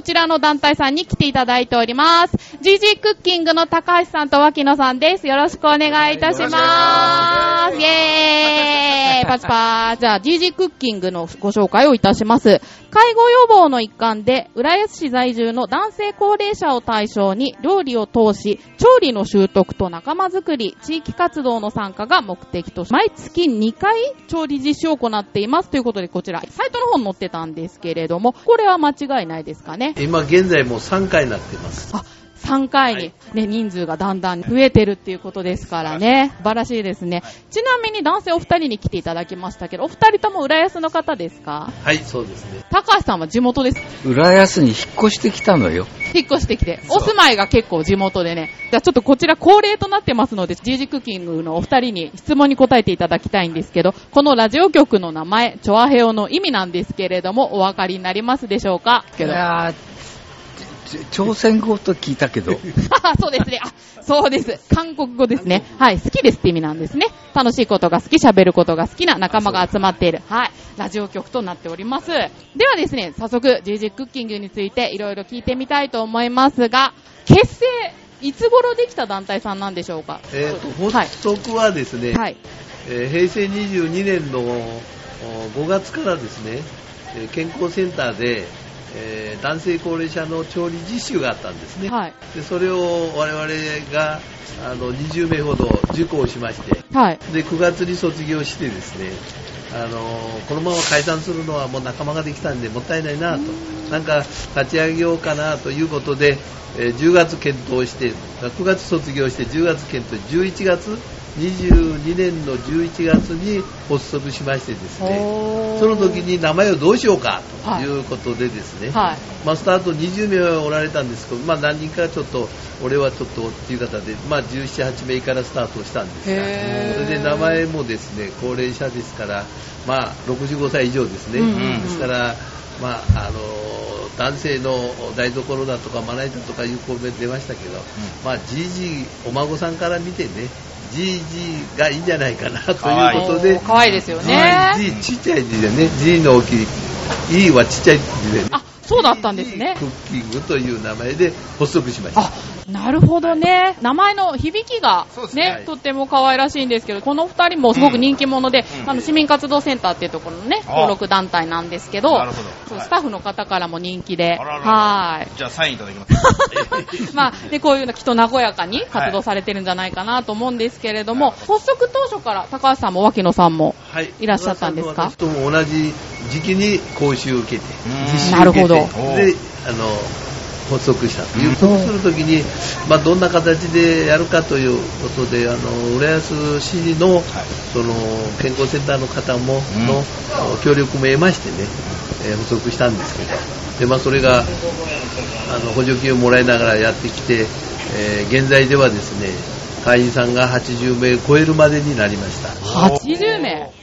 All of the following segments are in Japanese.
こちらの団体さんに来ていただいております。GG クッキングの高橋さんと脇野さんです。よろしくお願いいたします。イェーイパチパー。じゃあ GG クッキングのご紹介をいたします。介護予防の一環で、浦安市在住の男性高齢者を対象に料理を通し、調理の習得と仲間づくり、地域活動の参加が目的とし、毎月2回調理実施を行っていますということで、こちら、サイトの方に載ってたんですけれども、これは間違いないですかね？今現在もう3回になってます。あ、3回に、ね、人数がだんだん増えてるっていうことですからね。素晴らしいですね。ちなみに男性お二人に来ていただきましたけど、お二人とも浦安の方ですか？はい、そうですね。高橋さんは地元です。浦安に引っ越してきたのよ。引っ越してきて。お住まいが結構地元でね。じゃあちょっとこちら恒例となってますので、ジージクッキングのお二人に質問に答えていただきたいんですけど、このラジオ局の名前、チョアヘオの意味なんですけれども、お分かりになりますでしょうか？けど。いやーち朝鮮語と聞いたけど、あ そうですね。あ、そうです。韓国語ですね。はい。好きですって意味なんですね。楽しいことが好き、喋ることが好きな仲間が集まっている。はい。ラジオ局となっております。ではですね、早速、ジージクッキングについていろいろ聞いてみたいと思いますが、結成、いつ頃できた団体さんなんでしょうか？えーと、はい。発足はですね、はい。えー平成22年のお5月からですね、えー健康センターで、えー男性高齢者の調理実習があったんですね。はい。でそれを我々があの20名ほど受講しまして、はい。で9月に卒業してですね、あのこのまま解散するのはもう仲間ができたんでもったいないなと、なんか立ち上げようかなということで、えー10月検討して、9月卒業して10月検討、11月、22年の11月に発足しましてですね、その時に名前をどうしようかということでですね、はい。まあ、スタート20名はおられたんですけど、まあ、何人かちょっと、俺はちょっとっていう方で、まあ、17、8名からスタートしたんですが、それで名前もですね、高齢者ですから、まあ、65歳以上ですね。うんうんうん。ですから、まあ、あの、男性の台所だとかまな板とかいうコメント出ましたけど、まあ、じいじい、お孫さんから見てね、じいじいがいいんじゃないかなということで、おー可愛いですよね。はい、G ちっちゃい字でね、G の大きい、E はちっちゃい字でね、あ、そうだったんですねク。ッキングという名前で発足しました。あ、なるほどね。名前の響きがね、ねはいとっても可愛らしいんですけど、この二人もすごく人気者で、うんあの、市民活動センターっていうところのね、あ登録団体なんですけど、そうスタッフの方からも人気で、はじゃあサインいただきます。い。まあ、で、こういうのきっと和やかに活動されてるんじゃないかなと思うんですけれども、発足当初から高橋さんも脇野さんも、はいいらっしゃったんですか？私とも同じ時期に講習を受けて、ん。実習を受けて、なるほど。で、あの、発足したという、そうするときに、まあ、どんな形でやるかということで、あの、浦安市の、その、健康センターの方も、うん。の、協力も得ましてね、えー発足したんですけど、で、まあ、それが、あの、補助金をもらいながらやってきて、えー現在ではですね、会員さんが80名超えるまでになりました。80名？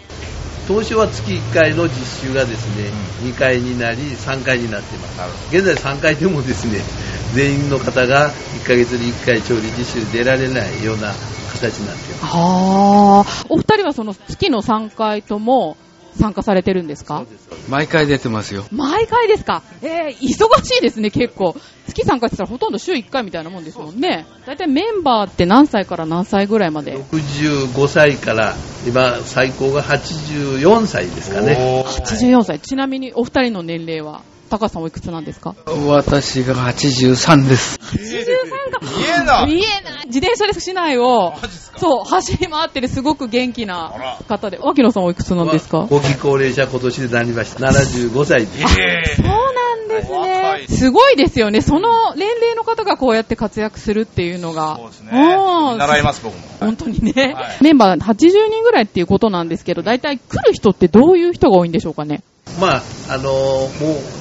当初は月1回の実習がですね、2回になり3回になっています。現在3回でもですね 全員の方が1ヶ月に1回調理実習に出られないような形になっています。はあ。お二人はその月の3回とも参加されてるんですか？毎回出てますよ。毎毎回ですか？えー、忙しいですね、結構。月参加って言ったらほとんど週1回みたいなもんですもんね。だいたいメンバーって何歳から何歳ぐらいまで？65歳から今最高が84歳ですかねおー ?84 歳。ちなみにお二人の年齢は、高橋さんおいくつなんですか？私が83です。?83 か。見えな見えない。自転車で市内をそう、走り回ってるすごく元気あなら方で。脇野さんおいくつなんですか？後期高齢者今年でなりました75歳ですえそうなんです若ね。いすごいですよね。その年齢の方がこうやって活躍するっていうのが。そうですね。うん習います、僕も。本当にね、はいメンバー80人ぐらいっていうことなんですけど、大体来る人ってどういう人が多いんでしょうかね？まあ、あのも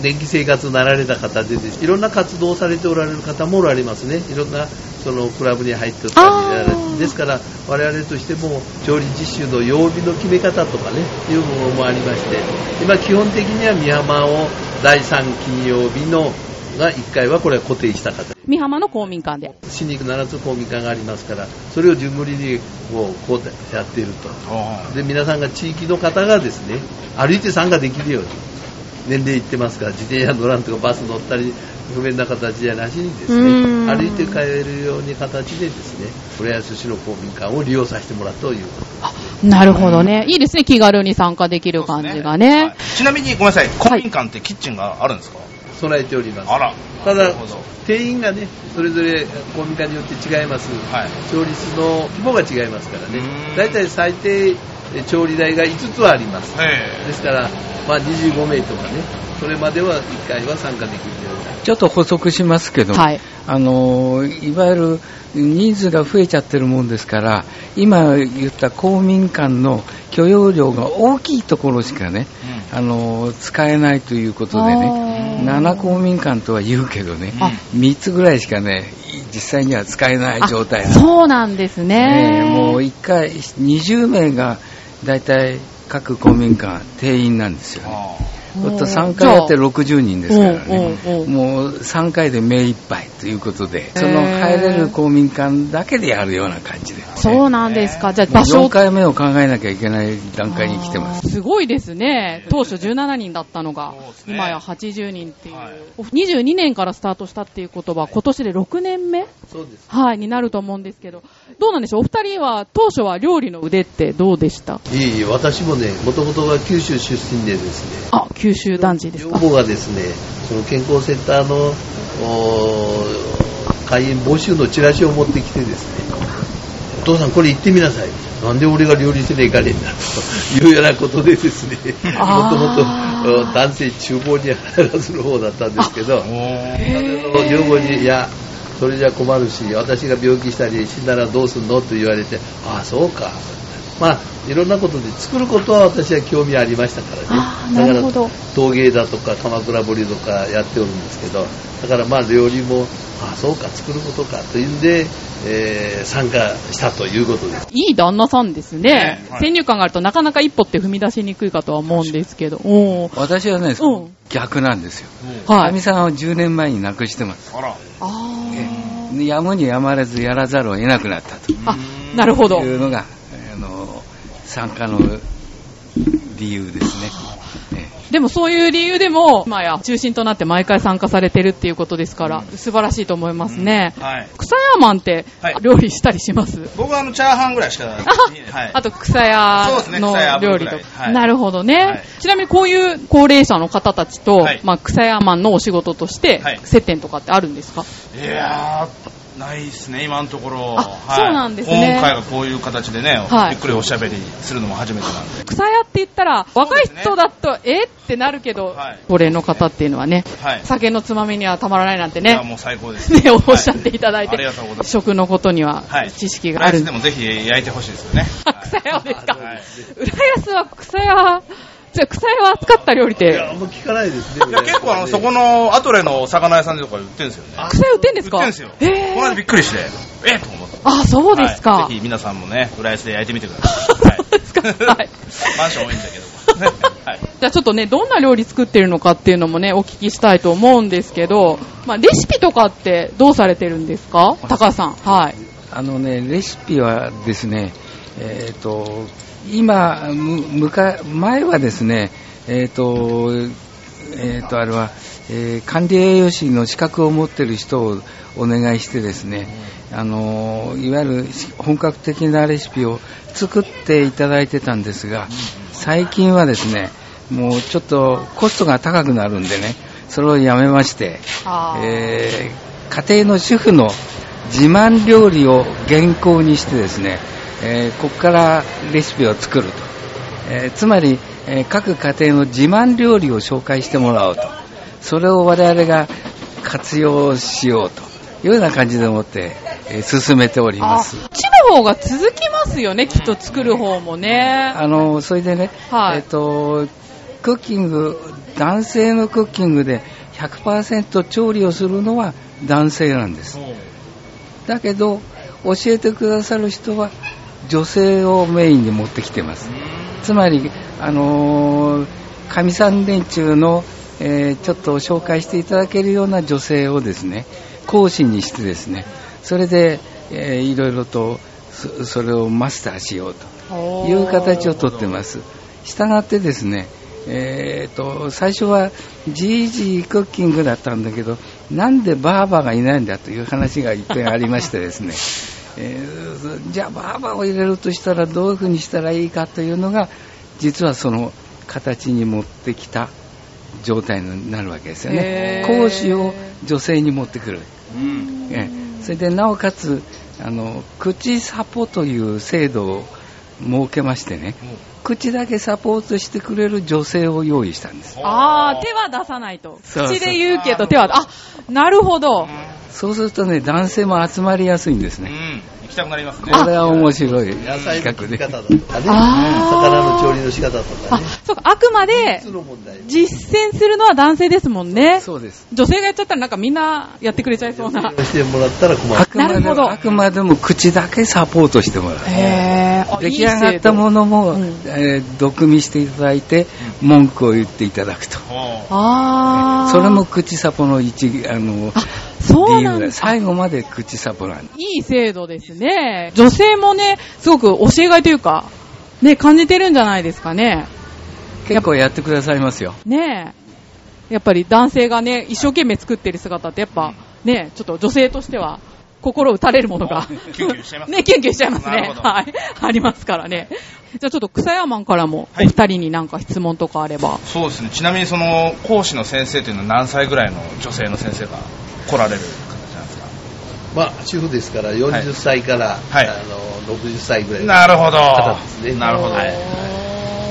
う電気生活なられた方でいろんな活動をされておられる方もおられますね。いろんなそのクラブに入っておったりですから、我々としても調理実習の曜日の決め方とかね、いうものもありまして、今基本的には美浜を第3金曜日の、が1階はこれは固定した形。美浜の公民館で。新肉7つ公民館がありますから、それを順繰りにこうこうやっていると。で、皆さんが地域の方がですね、歩いて参加できるように、年齢いってますから、自転車乗らんとかバス乗ったり、不便な形じゃなしにですうんね、歩いて帰れるように形でですね、浦安市の公民館を利用させてもらったということです。なるほどね。いいですね、気軽に参加できる感じがね。はいちなみにごめんなさい、公民館ってキッチンがあるんですか、備えております。あら。ただ定員がね、それぞれ公民館によって違います。はい調理室の規模が違いますからね。大体最低え調理台が5つはあります。えですから、まあ25名とかね、それまでは1回は参加できるような。ちょっと補足しますけど、はいあのいわゆる人数が増えちゃってるもんですから、今言った公民館の許容量が大きいところしかね、あの使えないということでね、あー。7公民館とは言うけどね。あ、3つぐらいしかね、実際には使えない状態あなんですそうなんですね。ねもう1回、20名が大体各公民館定員なんですよね。あほんと3回やって60人ですからね。うんうんうんもう3回で目いっぱいということで、ーその入れる公民館だけでやるような感じで。そうなんですか。じゃあ場所4回目を考えなきゃいけない段階に来てます。すごいですね。当初17人だったのがね今や80人っていう、はい22年からスタートしたっていうことは、今年で6年目？そうです。はい、になると思うんですけど、どうなんでしょう？お二人は、当初は料理の腕ってどうでした？いえいえ、私もね、もともとが九州出身でですね、あ、九州男児ですか？女房がですね、その健康センターの会員募集のチラシを持ってきてですね、お父さんこれ行ってみなさい。なんで俺が料理せねえかねえんだというようなことでですね、もともと男性厨房に入らずの方だったんですけど、女房に、いや、それじゃ困るし、私が病気したり死んだらどうすんのと言われて、ああ、そうか。まあ、いろんなことで作ることは私は興味ありましたからね。あーなるほどだから陶芸だとか鎌倉彫りとかやっておるんですけど、だからまあ料理も、ああ、そうか、作ることかというんで、えー参加したということです。いい旦那さんですね。ねはい先入観があるとなかなか一歩って踏み出しにくいかとは思うんですけど。私はねうん、逆なんですよ。はいかみ。さんを10年前に亡くしてます。あら。あーやむにやまれずやらざるを得なくなったとあ、なるほど。いうのが、参加の理由ですね。ええでもそういう理由でも、今や中心となって毎回参加されてるっていうことですから、素晴らしいと思いますね。はい。草屋マンってはい。料理したりします、僕はあの、チャーハンぐらいしか、はい。あと草屋の料理と炙るぐらい。はい。なるほどね、はい。ちなみにこういう高齢者の方たちと、はい。まあ、草屋マンのお仕事としてはい。接点とかってあるんですか、いやー、ないですね、今のところ。あそうなんですね今回がこういう形でね、はいゆっくりおしゃべりするのも初めてなんで。草屋って言ったら若い人だと、えってなるけど、はい高齢の方っていうのはねはい。酒のつまみにはたまらないなんてねもう最高です。ねおっしゃっていただいて、はありがとうございます。食のことにははい。知識がある、でもぜひ焼いてほしいですよね。草屋ですか、はい浦安は草屋、じゃあ草屋は扱った料理っいや、てあんま聞かないですね。いや結構あの、そこのアトレのお魚屋さんとかで売ってるんですよね。草屋売ってんですか？売ってるんですよ。へーこの間びっくりして、えっ？と思って。あ、そうですか。はいぜひ皆さんもね、浦安で焼いてみてください。は いそうですかはい マンション多いんだけども。ね はい。じゃあちょっとね、どんな料理作ってるのかっていうのもね、お聞きしたいと思うんですけど、まあ、レシピとかってどうされてるんですか？高橋さん。はい。あのね、レシピはですね、えっ、と、今、む、むか、前はですね、えっ、と、えっ、と、あれは、えー管理栄養士の資格を持ってる人をお願いしてですね、あの、いわゆる本格的なレシピを作っていただいてたんですが、最近はですね、もうちょっとコストが高くなるんでね、それをやめまして、えー家庭の主婦の自慢料理を原稿にしてですね、えーここからレシピを作ると。えーつまり、えー各家庭の自慢料理を紹介してもらおうと。それを我々が活用しようというような感じで思って、えー進めておりあ、ます。こっちの方が続きますよね、きっと作る方もね。あの、それでね、はいえっ、と、クッキング、男性のクッキングで100%調理をするのは男性なんです。だけど、教えてくださる人は女性をメインに持ってきてます。つまり、あのー、上三連中のえーちょっと紹介していただけるような女性をですね、講師にしてですね、それで、えーいろいろとそそれをマスターしようという形をとってます。したがってですね、えーと、最初は GG クッキングだったんだけど、なんでバーバーがいないんだという話が一点ありましてですね、えーじゃあバーバーを入れるとしたらどういうふうにしたらいいかというのが、実はその形に持ってきた状態になるわけですよね講師を女性に持ってくる。うん。ええそれでなおかつあの口サポという制度を設けましてね口だけサポートしてくれる女性を用意したんですあー、手は出さないと。口で言うけど手は、あ、なるほど。そうするとね男性も集まりやすいんですねうん。行きたくなりますね。これは面白い野菜の切り方だとかね、魚の調理の仕方とかあね、、そうか、あくまで。実践するのは男性ですもんね。そうです女性がやっちゃったらなんかみんなやってくれちゃいそうな。してもらったら困る。あくまでなるほどもあくまでも口だけサポートしてもらうへー。出来上がったものも、うんえー読みしていただいて文句を言っていただくとあー。それも口サポの一あのあ、そうなんだ。最後まで口サポなんいい制度ですね。女性もね、すごく教えがいというか、ね、感じてるんじゃないですかね。結構やってくださいますよねえ。やっぱり男性がね、一生懸命作ってる姿ってやっぱ、ね、ちょっと女性としては、心打たれるものが。キュンキュンしちゃいますね、キュンキュンしちゃいますね。なるほどはい。ありますからね。じゃあちょっと草山からも、おはい二人になんか質問とかあれば。そうですね。ちなみにその講師の先生というのは何歳ぐらいの女性の先生が？来られる形なんですか？まあ、主婦ですから、40歳から、はい。あの60歳ぐらいのなるほど。方ですね。なるほど。はい。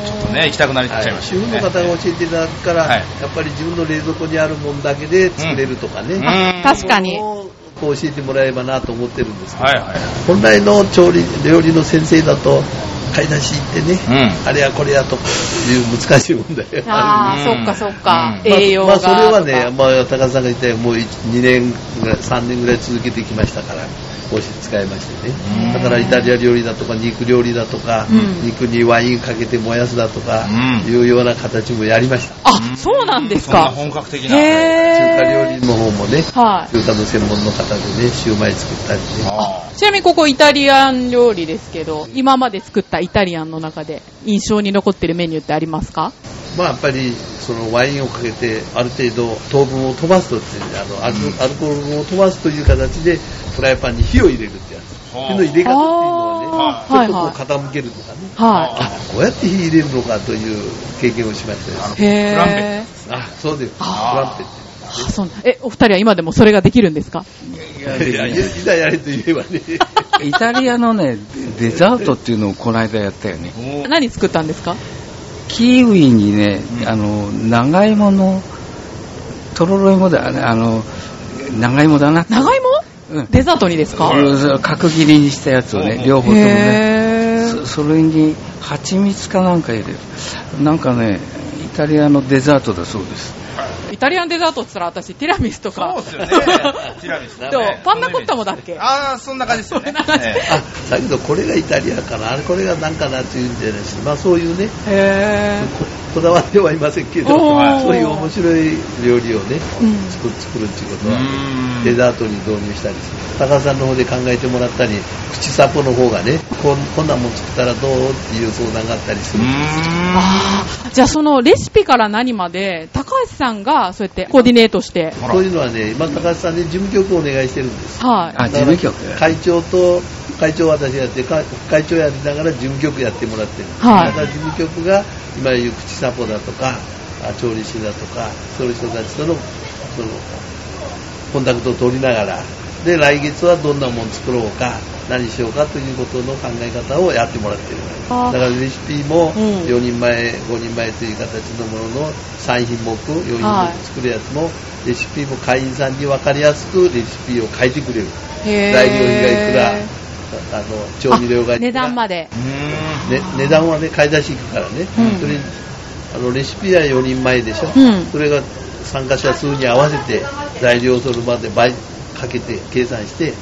ちょっとね、行きたくなりちゃいました主婦の方が教えていただくから、はい。やっぱり自分の冷蔵庫にあるものだけで作れるとかね、うん。確かに。こう教えてもらえればなと思ってるんですけど、はいはい。本来の調理料理の先生だと買い出し行ってね、うんあれやこれやという難しい問題があああ、うんそっかそっか。うん栄養が。まあ、まあそれはね、まあ、高田さんが言ったようにもう2年ぐらい3年ぐらい続けてきましたからこうして使いましてうんねだからイタリア料理だとか肉料理だとか、うん肉にワインかけて燃やすだとか、うんいうような形もやりましたあ、そうなんですそんなか。本格的な。へ中華ー。料理の方もねはい。中華の専門の方でねシューマイ作ったりねあちなみにここイタリアン料理ですけど、今まで作ったイタリアンの中で印象に残ってるメニューってありますか？まあやっぱりそのワインをかけてある程度糖分を飛ばすとってあのアルコアルコール分を飛ばすという形でフライパンに火を入れるってやつ。はあ。火の入れ方っていうのはねちょっとこうはい傾けるとかね。はあ。こうやって火入れるのかという経験をしましたよ。い。へフランペー。あそうです。フあランペってあそうなんえ、お二人は今でもそれができるんですか？いやいやいざやれと言えばねイタリアのね、デザートっていうのをこの間やったよね。何作ったんですかキウイにね、あの、長芋の、とろろ芋だね、あの、長芋だな。長芋うん。デザートにですかそう角切りにしたやつをね、両方ともね。そそれに蜂蜜かなんか入れる。なんかね、イタリアのデザートだそうです。イタリアンデザートって言ったら私ティラミスとか。そうですよね。ティラミス。とパンナコッタもだっけ？ああ、そんな感じですよね。そんな感じ。えあだけどこれがイタリアかなあれこれが何かなっていうんじゃないしまあそういうねへここだわってはいませんけどそういう面白い料理をね、うん。作作るっていうことうはん。デザートに導入したりする高田さんの方で考えてもらったり口サポの方がねこんこんなもん作ったらどうっていう相談があったりすうるんですよ。ああ、じゃあそのレシピから何まで、高橋さんがそうやってコーディネートして、ほらそういうのはね今高橋さんに事務局をお願いしてるんです。はい。あ、事務局。会長と会長は私やってか会長やりながら事務局やってもらってる、はい。だから事務局が今言う口サポだとかあ調理師だとかそういう人たちとのそのコンタクトを取りながらで来月はどんなもの作ろうか何しようかということの考え方をやってもらってる。あ。だからレシピもうん。4人前5人前という形のものの3品目4品はい目作るやつもレシピも会員さんに分かりやすくレシピを書いてくれる。材料費がいくらあの調味料がいくら。あ値段まで。うね、値段はね買い出し行くからね、うん。それにあのレシピは4人前でしょ、うん。それが参加者数に合わせて材料をその場で倍かけて計算して、うん。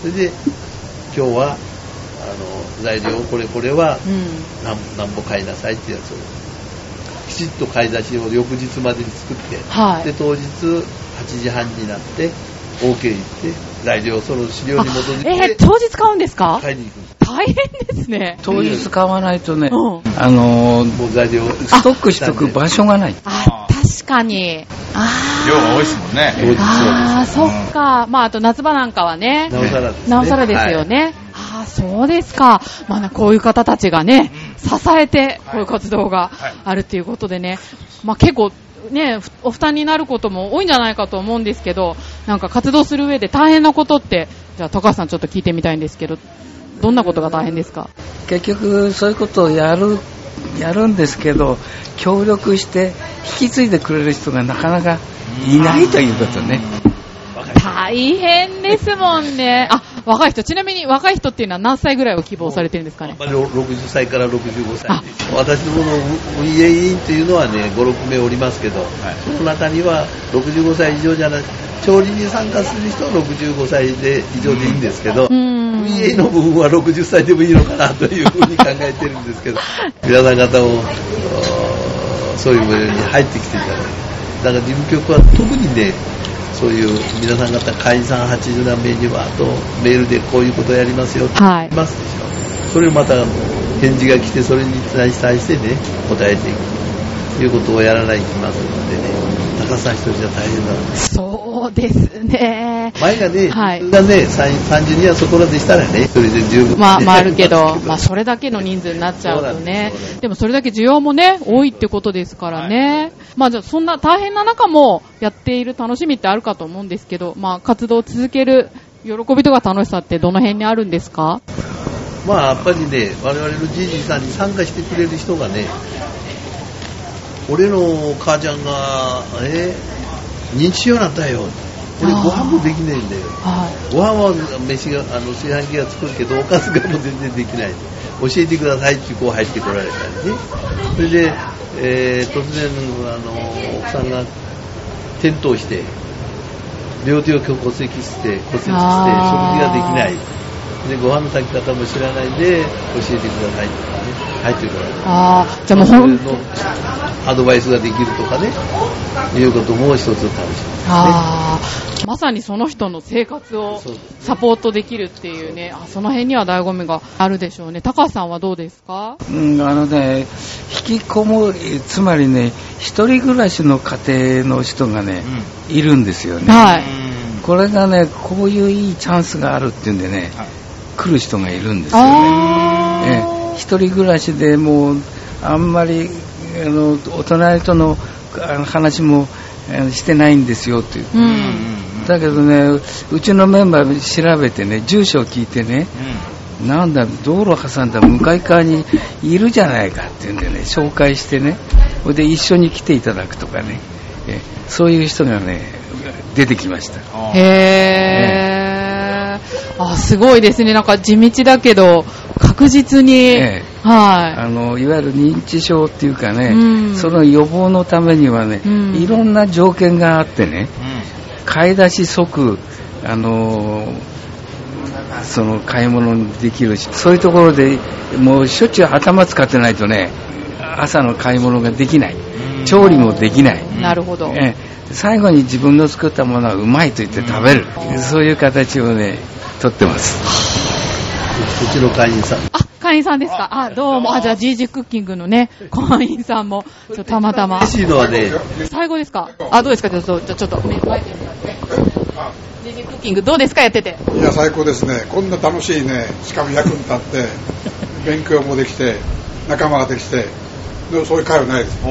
それで今日はあの材料これこれはうん。何何歩買いなさいってやつをきちっと買い出しを翌日までに作って、はいで当日8時半になって OK 行って材料その資料に基づいてえー、当日買うんですか？買いに行くんです大変ですね。当日買わないとね、うんあのーもう材料ストックしとく場所がない。あ、確かに。あー量が多いですもんね。ああ、そそっか。まあ、あと夏場なんかはね。なおさらですねなおさらですよね。ああ、そうですか。まあね、こういう方たちがね、支えて、こういう活動がはいあるっていうことでね、まあ結構、ね、ふお負担になることも多いんじゃないかと思うんですけど、なんか活動する上で大変なことって、じゃあ高橋さんちょっと聞いてみたいんですけど、どんなことが大変ですか？結局、そういうことをやる、やるんですけど、協力して引き継いでくれる人がなかなかいないということね。大変ですもんね。あ、若い人、ちなみに若い人っていうのは何歳ぐらいを希望されてるんですかね？やっぱり60歳から65歳あ。私どもの運営委員というのはね56名おりますけど、その中には65歳以上じゃない調理に参加する人は65歳で以上でいいんですけど、うーん。運営の部分は60歳でもいいのかなというふうに考えてるんですけど 皆さん方もそういう部分に入ってきていただいて。だから事務局は特にねそういう皆さん方会員さん80何名にはあとメールでこういうことやりますよってはい。いますでしょ。それをまた返事が来てそれに対してね答えていくということをやらないといけませんのでね高橋さん一人じゃ大変なんですそうですね。前がね、はい。普通がね3 30人はそこらでしたらねそれで十分。まあ、まああるけど、ままあそれだけの人数になっちゃうとね。でもそれだけ需要もね、多いってことですからね。まあじゃあそんな大変な中もやっている楽しみってあるかと思うんですけど、まあ活動を続ける喜びとか楽しさってどの辺にあるんですか？まあやっぱりね我々のじいじさんに参加してくれる人がね俺の母ちゃんがえ認知症になったよ。俺ご飯もできないんだよ。はご飯は飯があの炊飯器が作るけどおかずがもう全然できない。教えてくださいってこう入ってこられたりね。それで、えー突然あの奥さんが転倒して両手を骨折して骨折して食事ができない。でご飯の炊き方も知らないで教えてくださいとかね入ってこられい。たああ、じゃあもうほんそれのアドバイスができるとかねいうことも一つ楽しみですねああ、まさにその人の生活をサポートできるっていうね、あその辺には醍醐味があるでしょうね。高橋さんはどうですか？うん、あのね、引きこもり、つまりね、一人暮らしの家庭の人がね、いるんですよね。はい。これがね、こういういいチャンスがあるっていうんでね、はい来る人がいるんですよね。え一人暮らしでもう、あんまり、あの、お隣とのあの話もしてないんですよっていう。ーうん。だけどね、うちのメンバー調べてね、住所を聞いてね、なんだ、道路挟んだ向かい側にいるじゃないかっていうんでね、紹介してね、それで一緒に来ていただくとかね、えそういう人がね、出てきました。へー。あ、すごいですね。なんか地道だけど、確実に、ええはあのいわゆる認知症っていうかね、うんその予防のためにはね、うんいろんな条件があってね、買い出し即、あのその買い物にできるし、そういうところでもうしょっちゅう頭使ってないとね、朝の買い物ができない。調理もできない。い。なるほど。ええ最後に自分の作ったものはうまいと言って食べる。そういう形をね、とってます。うちの会員さんあ、会員さんですか？あ、どうも。あ、じゃあ GG クッキングのね、会員さんも、ちょっとたまたま。嬉しいのはね最後ですか？あ、どうですか？ちょっと、じゃあちょっと、ね、前に向かって。GG クッキングどうですか？やってて。いや最高ですねこんな楽しいねしかも役に立って勉強もできて仲間ができてでもそういう会はないです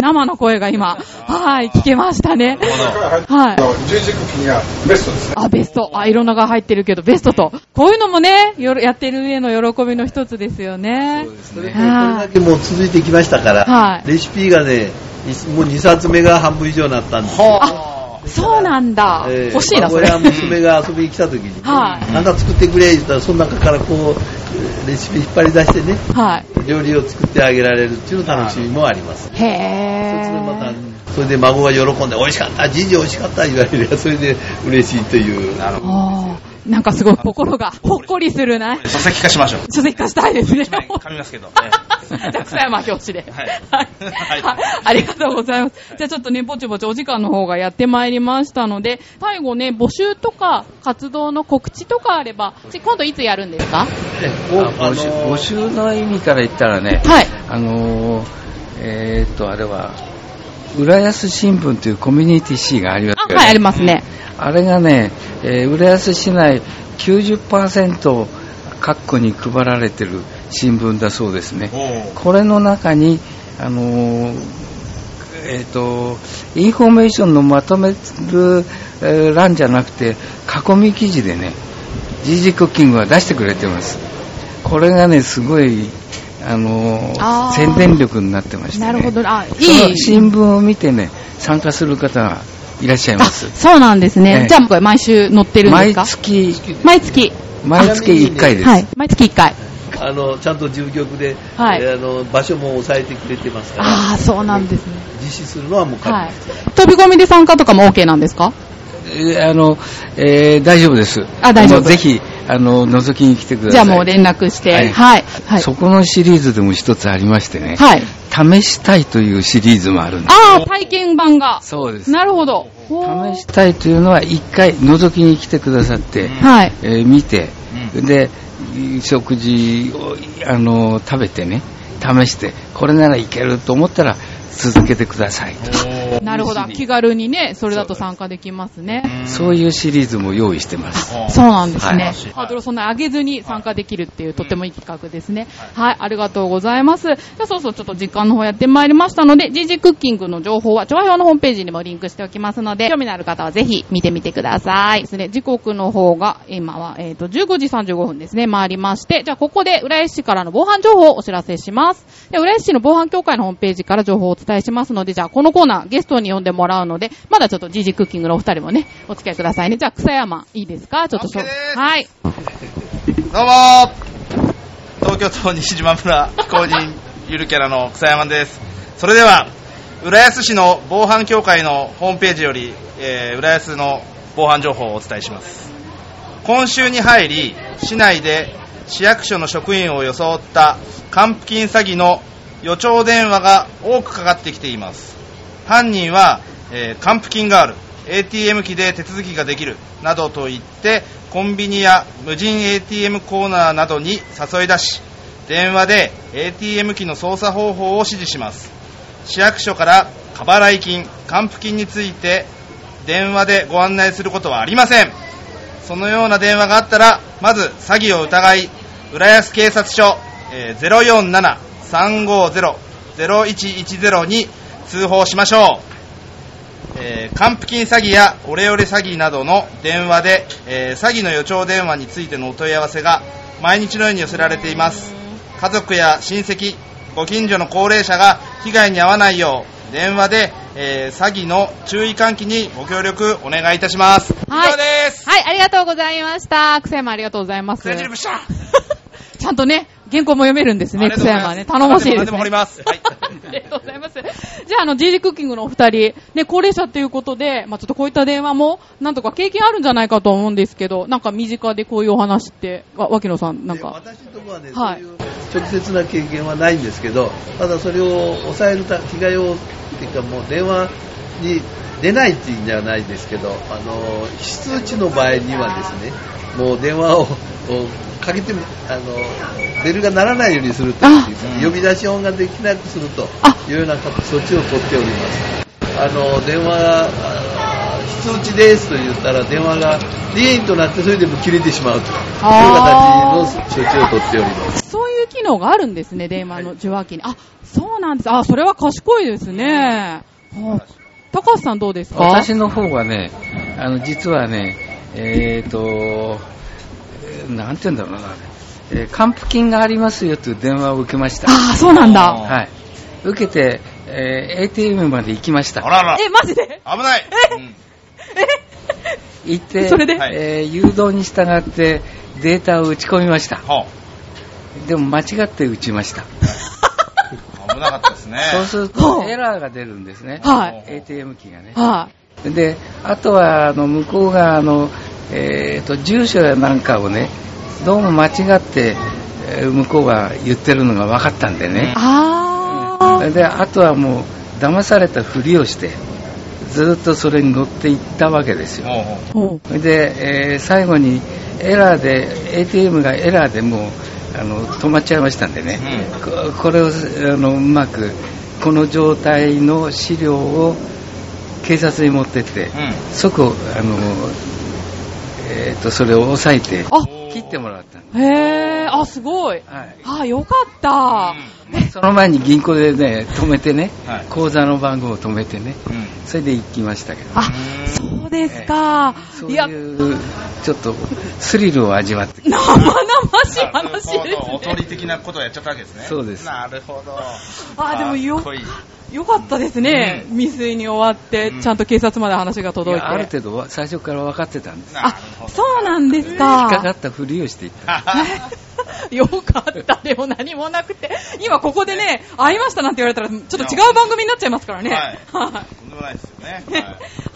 生の声が今、はい、聞けましたね。はい。十字クッキングがベストですねあ、ベスト。あ、いろんなが入ってるけど、ベストと。こういうのもね、よろやってる上の喜びの一つですよね。それでこれだけもう続いてきましたから、はいレシピがねいもう2冊目が半分以上になったんですよあ、そうなんだ。えー欲しいな、それ。孫や娘が遊びに来た時に、はいなんか作ってくれ言ったらその中からこうレシピ引っ張り出してねはい。料理を作ってあげられるっていう楽しみもありますへそれでまたー。それで孫が喜んで美味しかったじいじ美味しかった言われればそれで嬉しいというあーなんかすごい心がほっこりするな。書籍化しましょう。書籍化したいですね。噛みますけど。じゃあ、草山表紙で。はいありがとうございます。じゃあちょっとね、ぼちぼちお時間の方がやってまいりましたので、最後ね、募集とか活動の告知とかあれば、ち今度いつやるんですか？募集あの募集の意味から言ったらね、はい。あのーえーっと、あれは、浦安新聞というコミュニティ誌がありますあ、よねはい、ありますね。あれがね、えー浦安市内90%各戸に配られてる新聞だそうですね。これの中に、あのーえっ、と、インフォメーションのまとめる、えー欄じゃなくて、囲み記事でね、GG クッキングは出してくれてます。これがね、すごい、あのー宣伝力になってまして、ね。なるほど。あ、いい。新聞を見てね、参加する方がいらっしゃいまあ、す。そうなんですね。ええじゃあ、これ毎週載ってるんです毎か月、毎月。毎月1回です。はい。毎月1回。あのちゃんと事務局で、はいえーあの場所も抑えてくれてますから、ああ、そうなんですね。実施するのはもう確はい実。飛び込みで参加とかも OK なんですかえーあの、えー大丈夫です。あ大丈夫のぜひ、あの、覗きに来てください。じゃあもう連絡して。はいはい。はい。そこのシリーズでも一つありましてね、はい。試したいというシリーズもあるんです。ああ、体験版が。そうです。なるほど。試したいというのは一回覗きに来てくださって、はい。えー見て、うで、食事を、あの、食べてね、試して、これならいけると思ったら続けてくださいと。なるほど。気軽にね、それだと参加できますね。そういうシリーズも用意してます。そうなんですね。はいハードルをそんな上げずに参加できるっていう、とってもいい企画ですね。はい、ありがとうございます。じゃあそうそう、ちょっと時間の方やってまいりましたので、GG クッキングの情報は、調和表のホームページにもリンクしておきますので、興味のある方はぜひ見てみてください。ですね、時刻の方が、今は、えっ、と、15時35分ですね、回りまして、じゃあここで、浦安市からの防犯情報をお知らせします。で、浦安市の防犯協会のホームページから情報をお伝えしますので、じゃあこのコーナー、ゲストに呼んでもらうので、まだちょっと GG クッキングのお二人もね、お付き合いくださいね。じゃあ、草山、いいですか？ちょっとしょ OK ですはい。どうもー。東京都西島村非公認ゆるキャラの草山です。それでは浦安市の防犯協会のホームページより、えー浦安の防犯情報をお伝えします。今週に入り市内で市役所の職員を装った還付金詐欺の予兆電話が多くかかってきています犯人は、えー還付金がある ATM 機で手続きができる。などと言ってコンビニや無人 ATM コーナーなどに誘い出し電話で ATM 機の操作方法を指示します。市役所から過払い金還付金について電話でご案内することはありません。そのような電話があったらまず詐欺を疑い浦安警察署、えー047-350-0110に通報しましょう。えー還付金詐欺やオレオレ詐欺などの電話で、えー詐欺の予兆電話についてのお問い合わせが毎日のように寄せられています。家族や親戚ご近所の高齢者が被害に遭わないよう電話で、えー詐欺の注意喚起にご協力お願いいたします、はい。以上です、はい、ありがとうございました。草山ありがとうございます。ちゃんとね、原稿も読めるんですね、草山はね。頼もしいです、ね。何でも掘ります。はいありがとうございます。じゃあ、あの、GG クッキングのお二人、ね、高齢者っていうことで、まあちょっとこういった電話も、なんとか経験あるんじゃないかと思うんですけど、なんか身近でこういうお話って、わ脇野さん、なんでか。私のところはね、はいそういう直接な経験はないんですけど、ただそれを抑えるた、被害を、っていうかもう電話に出ないっていうんではないですけど、あの、非通知の場合にはですね、もう電話を、をかけても、あの、ベルが鳴らないようにするという呼び出し音ができなくするとあいうような措置を取っております。あの、電話非通知ですと言ったら電話がリーンとなってそれでも切れてしまうという形の処置を取っております。そういう機能があるんですね、電話の受話器に。あ、そうなんです。あ、それは賢いですね。はあ高橋さんどうですか？私の方はね、あの、実はね、えっ、と、えーなんて言うんだろうな、えー還付金がありますよという電話を受けました。あ、そうなんだ。はい。受けて、えー ATM まで行きました。あららえ、マジで？危ない、うん行って、それで？はいえー誘導に従ってデータを打ち込みました。はでも間違って打ちました。あ 危なかったですねそうするはとあエラーが出るんですね。はい。ATM 機がね。はで、あとは、あの、向こうが、あの、えー、と住所やなんかをねどうも間違ってえー向こうが言ってるのが分かったんでね、あー。であとはもう騙されたふりをしてずっとそれに乗っていったわけですよ。で、えー最後にエラーで ATM がエラーでもうあの止まっちゃいましたんでね、ここれをあのうまくこの状態の資料を警察に持ってって、うん。即あの、えー、とそれを押さえてあ。切ってもらった。へー。あ、すごい。はい。あ、よかった。その前に銀行でね止めてね、はい。口座の番号を止めてねうん。それで行きましたけどあ、そうですか。そういうちょっとスリルを味わって。生々しい話ですほどおとね。り的なことをやっちゃったわけですね。そうです。なるほど。あでもよかっこいいよかったですね。うん未遂に終わって、うんちゃんと警察まで話がい届いて。やある程度は最初から分かってたんですあそうなんです引っかかか。ったふりをしていった よかった。でも何もなくて。今ここでね、会いましたなんて言われたら、ちょっと違う番組になっちゃいますからね。はいはとんでもないですよね。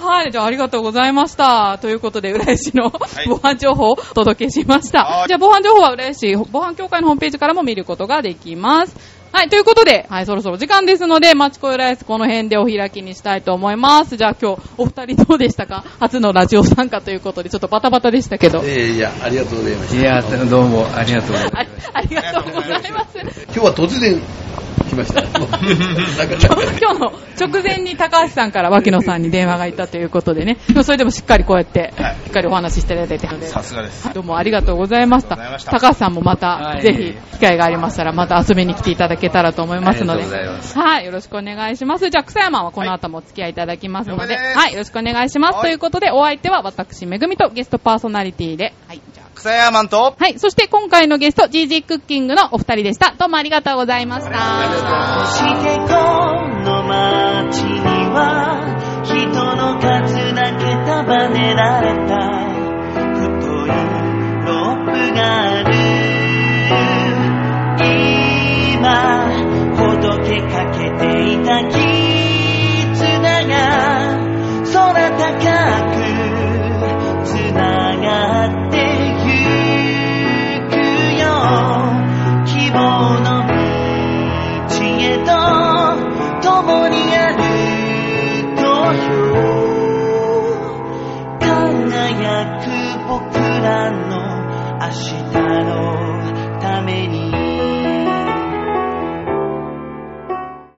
い。はい。じゃあありがとうございました。ということで、浦安市のい防犯情報をお届けしました。はいじゃあ防犯情報は浦安市防犯協会のホームページからも見ることができます。はい。ということで、はい、そろそろ時間ですので、マチコ浦安この辺でお開きにしたいと思います。じゃあ今日、お二人どうでしたか？初のラジオ参加ということで、ちょっとバタバタでしたけど。えーいや、ありがとうございました。いやどうもありがとうございあますありがとうございます。今日は突然来ました。なんか今日の直前に高橋さんから脇野さんに電話がいたということでね、それでもしっかりこうやって、はいしっかりお話ししていただいて、さすがです。どうもありがとうございました。高橋さんもまた、はいぜひ、機会がありましたら、また遊びに来ていただけたらと思いますので。はい、よろしくお願いします。じゃあ、草山はこの後もお付き合いいただきますので、了解ですはい、よろしくお願いします。はいということで、お相手は私、めぐみとゲストパーソナリティで、はい、じゃあ。草屋マンと、はい、そして今回のゲスト、GG クッキングのお二人でした。どうもありがとうございました。そしてこの街には人の数だけ束ねられた太いロープがあるていた絆が空高くつながってゆくよ。希望の道へと共に歩こうよ。輝く僕らの足